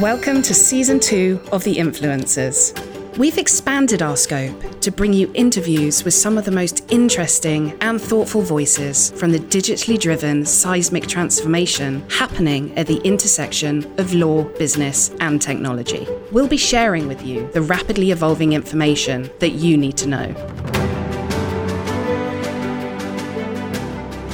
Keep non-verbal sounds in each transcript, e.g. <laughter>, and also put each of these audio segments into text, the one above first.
Welcome to season two of The Influencers. We've expanded our scope to bring you interviews with some of the most interesting and thoughtful voices from the digitally driven seismic transformation happening at the intersection of law, business, and technology. We'll be sharing with you the rapidly evolving information that you need to know.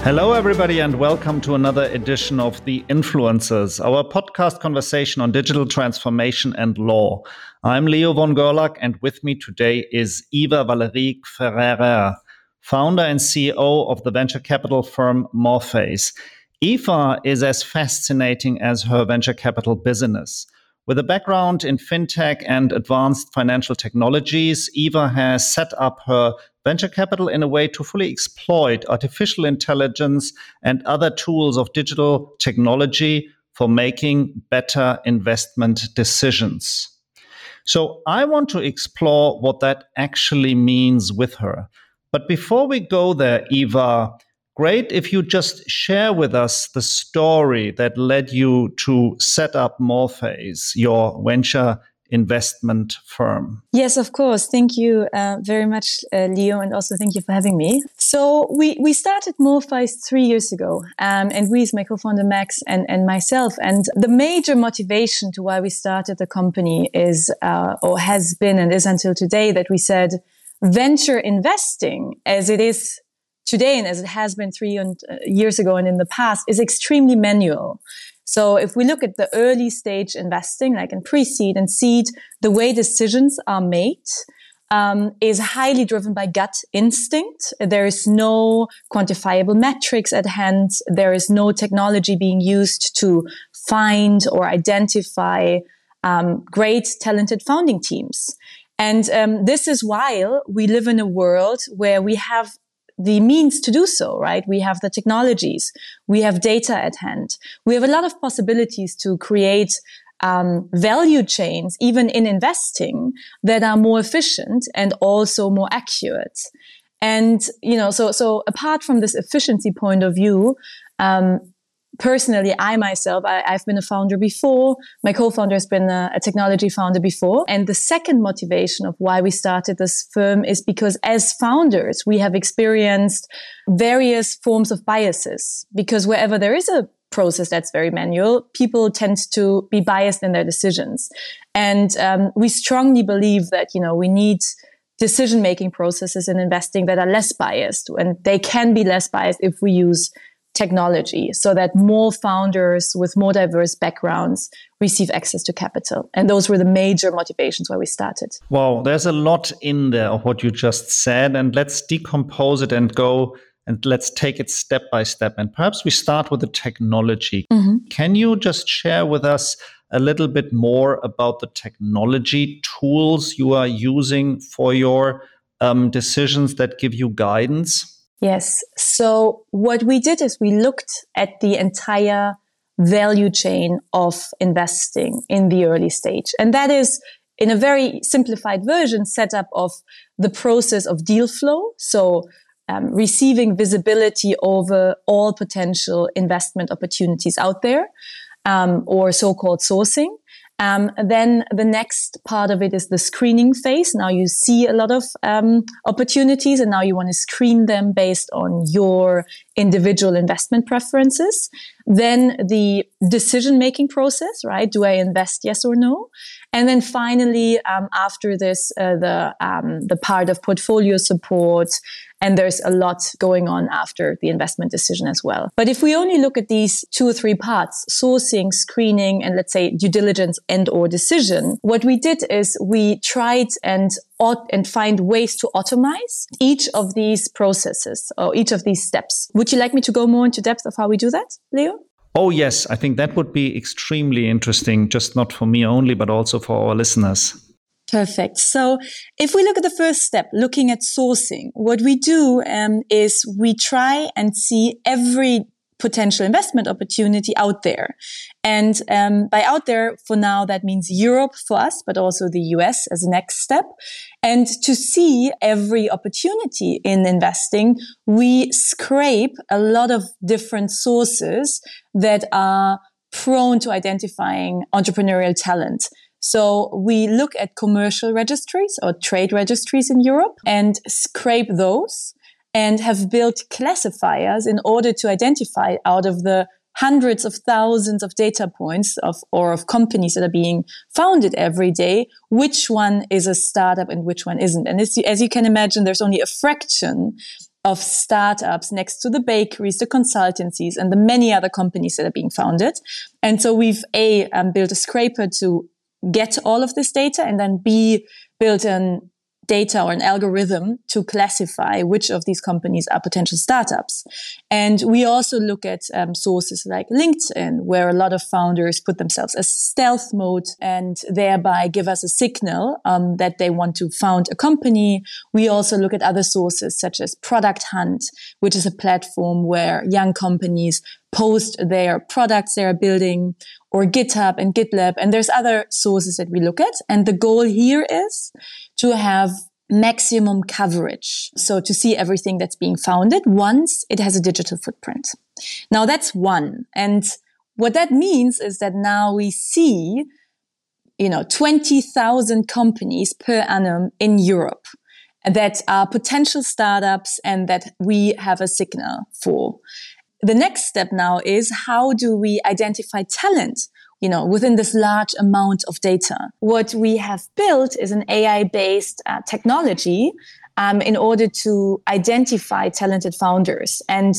Hello, everybody, and welcome to another edition of The Influencers, our podcast conversation on digital transformation and law. I'm Leo von Gerlach, and with me today is Eva Valérie Gfrerer, founder and CEO of the venture capital firm Morphais. Eva is as fascinating as her venture capital business. With a background in fintech and advanced financial technologies, Eva has set up her venture capital in a way to fully exploit artificial intelligence and other tools of digital technology for making better investment decisions. So, I want to explore what that actually means with her. But before we go there, Eva, great if you just share with us the story that led you to set up Morphais, your venture investment firm. Yes, of course. Thank you uh, very much, uh, Leo, and also thank you for having me. So we, we started Morphais three years ago, um, and we, my co-founder Max and, and myself, and the major motivation to why we started the company is, uh, or has been and is until today, that we said venture investing, as it is today and as it has been three uh, years ago and in the past, is extremely manual. So if we look at the early stage investing, like in pre-seed and seed, the way decisions are made um, is highly driven by gut instinct. There is no quantifiable metrics at hand. There is no technology being used to find or identify um, great, talented founding teams. And um, this is while we live in a world where we have the means to do so, right? We have the technologies, we have data at hand, we have a lot of possibilities to create um, value chains, even in investing, that are more efficient and also more accurate. And you know, so so apart from this efficiency point of view, um, personally, I myself, I, have been a founder before. My co-founder has been a, a, technology founder before. And the second motivation of why we started this firm is because as founders, we have experienced various forms of biases because wherever there is a process that's very manual, people tend to be biased in their decisions. And um, we strongly believe that, you know, we need decision making processes in investing that are less biased and they can be less biased if we use technology so that more founders with more diverse backgrounds receive access to capital. And those were the major motivations why we started. Wow, there's a lot in there of what you just said. And let's decompose it and go and let's take it step by step. And perhaps we start with the technology. Mm-hmm. Can you just share with us a little bit more about the technology tools you are using for your um, decisions that give you guidance? Yes. So what we did is we looked at the entire value chain of investing in the early stage. And that is in a very simplified version set up of the process of deal flow. So um, receiving visibility over all potential investment opportunities out there, um, or so-called sourcing. Um, then the next part of it is the screening phase. Now you see a lot of um, opportunities, and now you want to screen them based on your individual investment preferences. Then the decision making process, right? Do I invest yes or no? And then finally, um, after this, uh, the um, the part of portfolio support, and there's a lot going on after the investment decision as well. But if we only look at these two or three parts, sourcing, screening, and let's say due diligence and or decision, what we did is we tried and and find ways to automate each of these processes or each of these steps. Would you like me to go more into depth of how we do that, Leo? Oh, yes. I think that would be extremely interesting, just not for me only, but also for our listeners. Perfect. So if we look at the first step, looking at sourcing, what we do um, is we try and see every potential investment opportunity out there. And um, by out there, for now, that means Europe for us, but also the US as a next step. And to see every opportunity in investing, we scrape a lot of different sources that are prone to identifying entrepreneurial talent. So we look at commercial registries or trade registries in Europe and scrape those and have built classifiers in order to identify out of the hundreds of thousands of data points of or of companies that are being founded every day which one is a startup and which one isn't and as you, can imagine there's only a fraction of startups next to the bakeries, the consultancies, and the many other companies that are being founded. And so we've A, um, built a scraper to get all of this data and then B, built an data or an algorithm to classify which of these companies are potential startups. And we also look at um, sources like LinkedIn, where a lot of founders put themselves as stealth mode and thereby give us a signal um, that they want to found a company. We also look at other sources such as Product Hunt, which is a platform where young companies post their products they are building or GitHub and GitLab. And there's other sources that we look at. And the goal here is to have maximum coverage. So to see everything that's being founded once it has a digital footprint. Now that's one. And what that means is that now we see, you know, 20,000 companies per annum in Europe that are potential startups and that we have a signal for. The next step now is how do we identify talent you know, within this large amount of data. What we have built is an AI based uh, technology um, in order to identify talented founders. And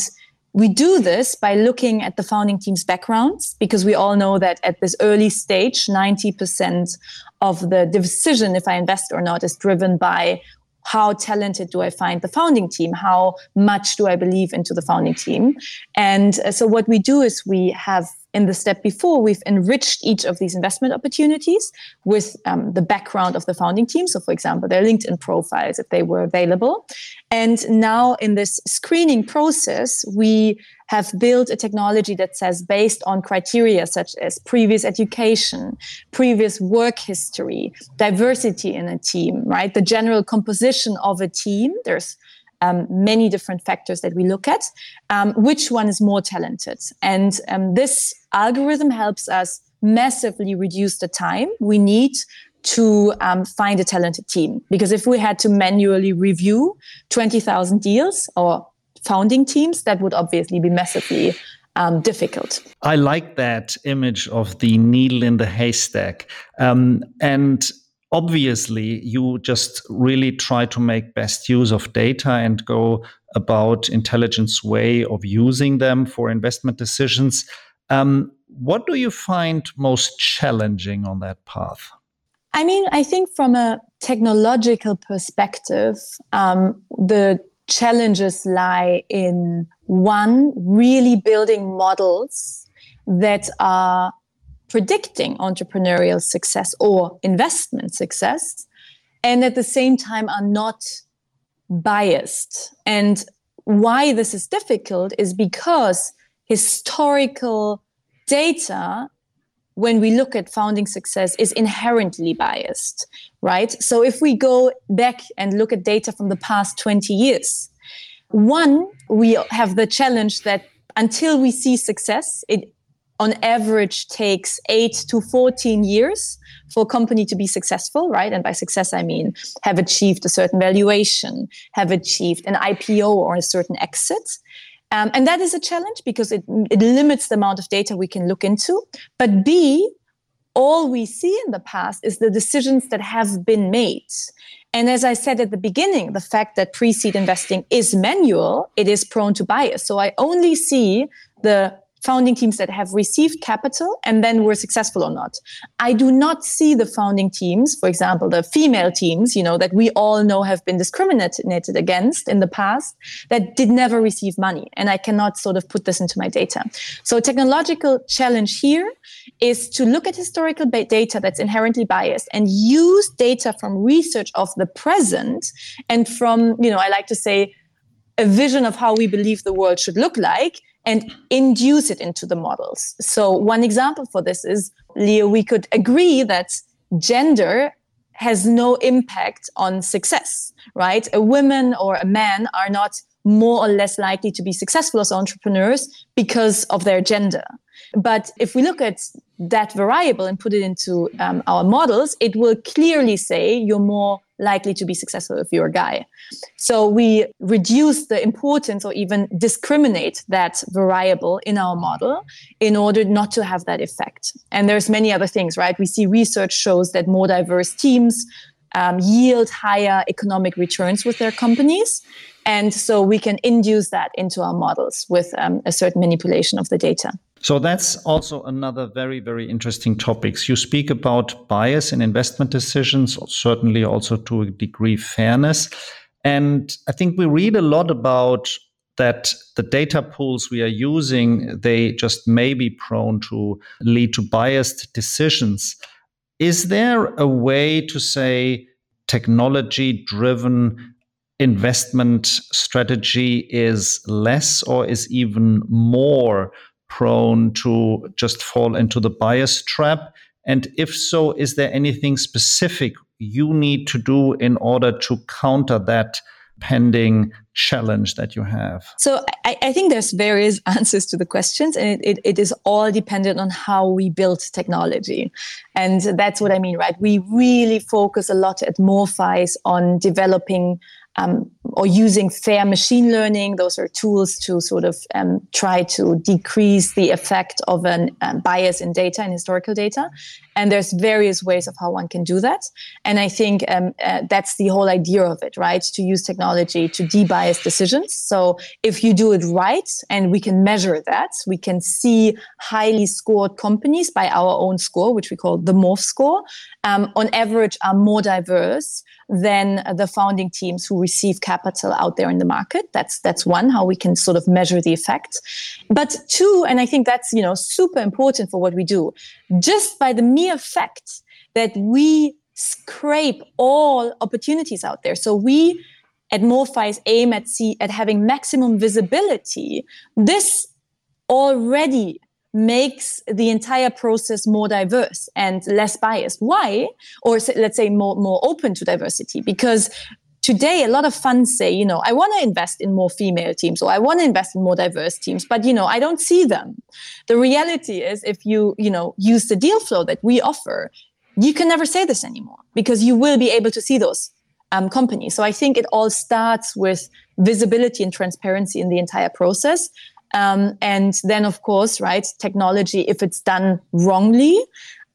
we do this by looking at the founding team's backgrounds because we all know that at this early stage, 90% of the decision if I invest or not is driven by how talented do I find the founding team? How much do I believe into the founding team? And uh, so what we do is we have in the step before, we've enriched each of these investment opportunities with um, the background of the founding team. So, for example, their LinkedIn profiles, if they were available. And now, in this screening process, we have built a technology that says, based on criteria such as previous education, previous work history, diversity in a team, right? The general composition of a team. There's um, many different factors that we look at. Um, which one is more talented? And um, this algorithm helps us massively reduce the time we need to um, find a talented team. Because if we had to manually review 20,000 deals or founding teams, that would obviously be massively um, difficult. I like that image of the needle in the haystack. Um, and obviously you just really try to make best use of data and go about intelligence way of using them for investment decisions um, what do you find most challenging on that path i mean i think from a technological perspective um, the challenges lie in one really building models that are predicting entrepreneurial success or investment success, and at the same time are not biased. And why this is difficult is because historical data when we look at founding success is inherently biased right so if we go back and look at data from the past 20 years one we have the challenge that until we see success it on average takes 8 to 14 years for a company to be successful, right? And by success, I mean have achieved a certain valuation, have achieved an IPO or a certain exit. Um, and that is a challenge because it, it limits the amount of data we can look into. But B, all we see in the past is the decisions that have been made. And as I said at the beginning, the fact that pre seed investing is manual, it is prone to bias. So I only see the founding teams that have received capital and then were successful or not. I do not see the founding teams, for example, the female teams, you know, that we all know have been discriminated against in the past that did never receive money. And I cannot sort of put this into my data. So technological challenge here is to look at historical data that's inherently biased and use data from research of the present and from, you know, I like to say, a vision of how we believe the world should look like and induce it into the models. So, one example for this is Leo, we could agree that gender has no impact on success, right? A woman or a man are not more or less likely to be successful as entrepreneurs because of their gender. But if we look at that variable and put it into um, our models, it will clearly say you're more likely to be successful if you're a guy. So we reduce the importance or even discriminate that variable in our model in order not to have that effect. And there's many other things, right? We see research shows that more diverse teams um, yield higher economic returns with their companies. And so we can induce that into our models with um, a certain manipulation of the data. So that's also another very, very interesting topics. You speak about bias in investment decisions, certainly also to a degree fairness. And I think we read a lot about that the data pools we are using, they just may be prone to lead to biased decisions. Is there a way to say technology driven investment strategy is less or is even more prone to just fall into the bias trap? And if so, is there anything specific you need to do in order to counter that pending challenge that you have? So I, I, think there's various <laughs> answers to the questions, and it, it, it is all dependent on how we build technology. And that's what I mean, right? We really focus a lot at Morphais on developing um, or using fair machine learning. Those are tools to sort of um, try to decrease the effect of a um, bias in data and historical data. And there's various ways of how one can do that. And I think um, uh, that's the whole idea of it, right? To use technology to debias decisions. So if you do it right, and we can measure that, we can see highly scored companies by our own score, which we call the Morph score, um, on average are more diverse than the founding teams who receive capital out there in the market. That's that's one how we can sort of measure the effect. But two, and I think that's you know super important for what we do, just by the mere fact that we scrape all opportunities out there. So we at Morphais aim at see at having maximum visibility. This already makes the entire process more diverse and less biased. Why? Or let's say more, more open to diversity because today a lot of funds say you know i want to invest in more female teams or i want to invest in more diverse teams but you know i don't see them. The reality is if you you know use the deal flow that we offer you can never say this anymore because you will be able to see those um, companies. So i think it all starts with visibility and transparency in the entire process. Um, and then, of course, right, technology, if it's done wrongly,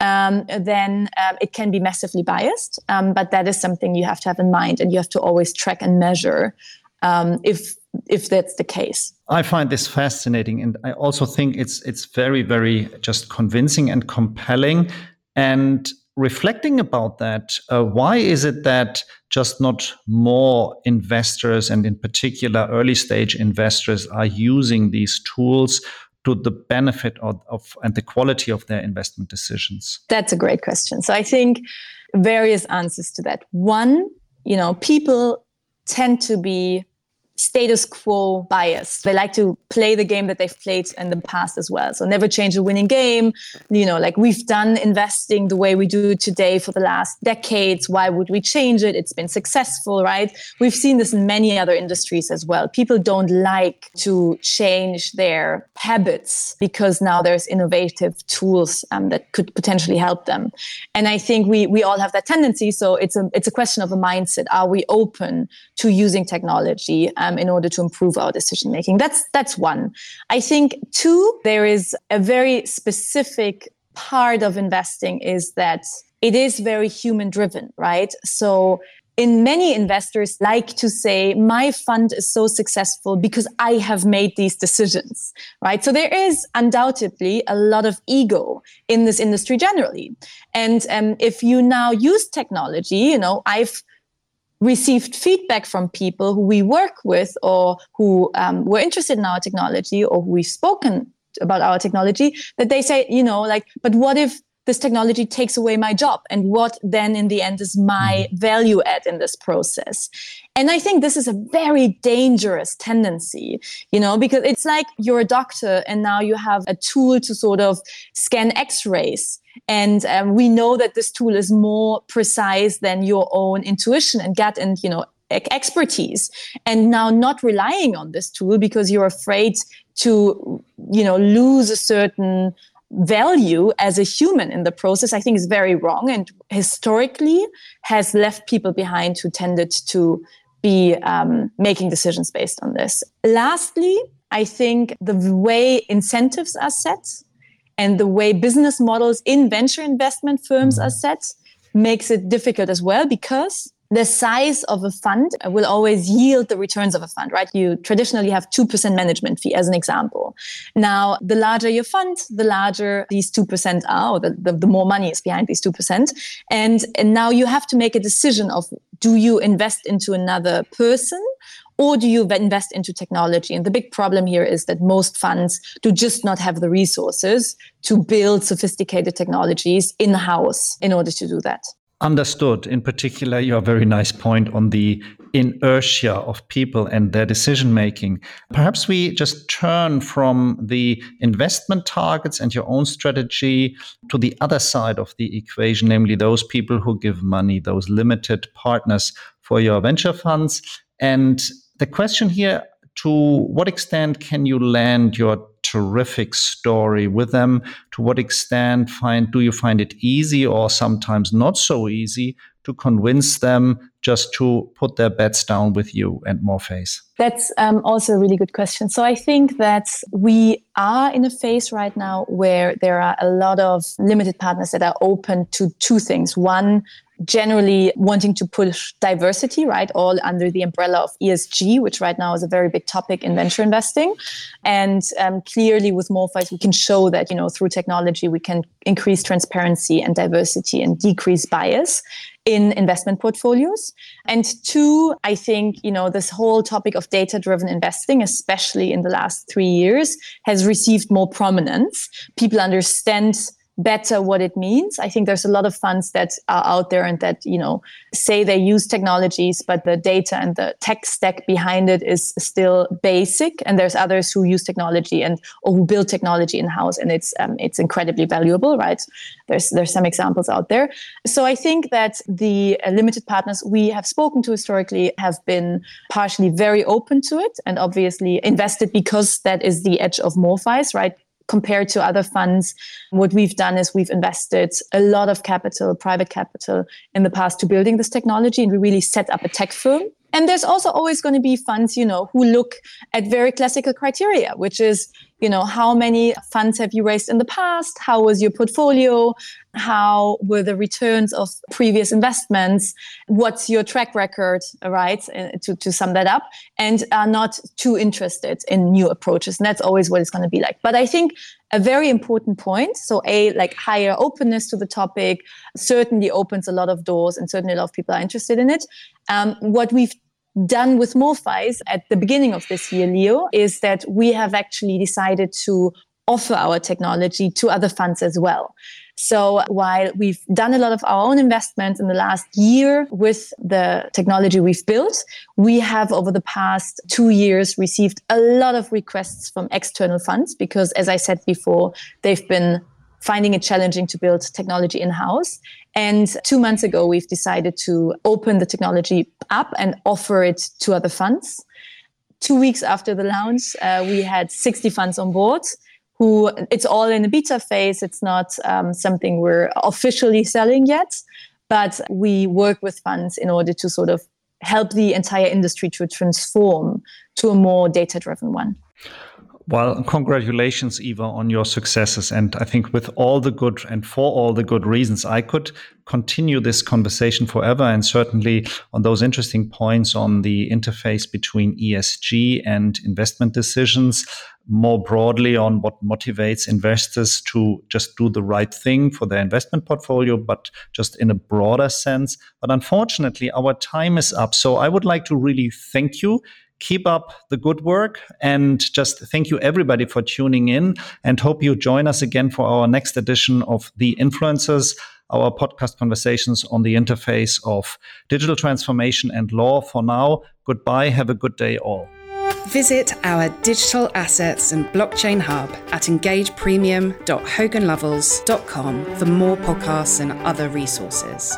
um, then um, it can be massively biased. Um, but that is something you have to have in mind, and you have to always track and measure um, if if that's the case. I find this fascinating, and I also think it's it's very very just convincing and compelling. And reflecting about that, uh, why is it that just not more investors, and in particular early stage investors, are using these tools to the benefit of, of and the quality of their investment decisions? That's a great question. So I think various answers to that. One, you know, people tend to be status quo bias. They like to play the game that they've played in the past as well. So never change a winning game. You know, like we've done investing the way we do today for the last decades. Why would we change it? It's been successful, right? We've seen this in many other industries as well. People don't like to change their habits because now there's innovative tools um, that could potentially help them. And I think we we all have that tendency. So it's a it's a question of a mindset. Are we open to using technology? um, in order to improve our decision making. That's that's one. I think two, there is a very specific part of investing is that it is very human driven, right? So in many investors like to say my fund is so successful because i have made these decisions right so there is undoubtedly a lot of ego in this industry generally and um, if you now use technology you know i've received feedback from people who we work with or who um, were interested in our technology or who we've spoken about our technology that they say you know like but what if this technology takes away my job. And what then in the end is my mm-hmm. value add in this process? And i think this is a very dangerous tendency you know because it's like you're a doctor and now you have a tool to sort of scan x-rays. And um, we know that this tool is more precise than your own intuition and gut and you know expertise. And now not relying on this tool because you're afraid to you know lose a certain value as a human in the process i think is very wrong and historically has left people behind who tended to be um, making decisions based on this. Lastly i think the way incentives are set and the way business models in venture investment firms are set makes it difficult as well because the size of a fund will always yield the returns of a fund, right? You traditionally have 2% management fee as an example. Now, the larger your fund, the larger these 2% are, or the, the, the more money is behind these 2%. And, and now you have to make a decision of do you invest into another person or do you invest into technology? And the big problem here is that most funds do just not have the resources to build sophisticated technologies in house in order to do that. Understood. In particular, your very nice point on the inertia of people and their decision making. Perhaps we just turn from the investment targets and your own strategy to the other side of the equation, namely those people who give money, those limited partners for your venture funds. And the question here to what extent can you land your terrific story with them? To what extent find do you find it easy or sometimes not so easy to convince them just to put their bets down with you and Morphais? That's um, also a really good question. So I think that we are in a phase right now where there are a lot of limited partners that are open to two things. One, generally wanting to push diversity, right, all under the umbrella of ESG, which right now is a very big topic in venture investing. And um, clearly, with Morphais, we can show that you know through technology we can increase transparency and diversity and decrease bias in investment portfolios. And two, I think, you know, this whole topic of data driven investing, especially in the last three years, has received more prominence. People understand better what it means. I think there's a lot of funds that are out there and that, you know, say they use technologies, but the data and the tech stack behind it is still basic. And there's others who use technology and or who build technology in house, and it's um, it's incredibly valuable, right? There's there's some examples out there. So I think that the uh, limited partners we have spoken to historically have been partially very open to it and obviously invested because that is the edge of Morphais, right? Compared to other funds, what we've done is we've invested a lot of capital, private capital, in the past to building this technology, and we really set up a tech firm. And there's also always going to be funds, you know, who look at very classical criteria, which is you know how many funds have you raised in the past? How was your portfolio? How were the returns of previous investments? What's your track record right uh, to, to sum that up? And are not too interested in new approaches. And that's always what it's going to be like. But i think a very important point so a like higher openness to the topic certainly opens a lot of doors and certainly a lot of people are interested in it. Um, what we've done with Morphais at the beginning of this year, Leo, is that we have actually decided to offer our technology to other funds as well. So while we've done a lot of our own investments in the last year with the technology we've built, we have over the past two years received a lot of requests from external funds because, as I said before, they've been finding it challenging to build technology in house. And two months ago, we've decided to open the technology up and offer it to other funds. Two weeks after the launch, uh, we had 60 funds on board who it's all in a beta phase. It's not um, something we're officially selling yet, but we work with funds in order to sort of help the entire industry to transform to a more data driven one. Well, congratulations, Eva, on your successes. And I think with all the good and for all the good reasons, I could continue this conversation forever. And certainly on those interesting points on the interface between ESG and investment decisions, more broadly on what motivates investors to just do the right thing for their investment portfolio, but just in a broader sense. But unfortunately, our time is up. So I would like to really thank you keep up the good work and just thank you everybody for tuning in and hope you join us again for our next edition of the influencers our podcast conversations on the interface of digital transformation and law. For now goodbye. Have a good day all. Visit our digital assets and blockchain hub at engagepremium.hoganlovells.com for more podcasts and other resources.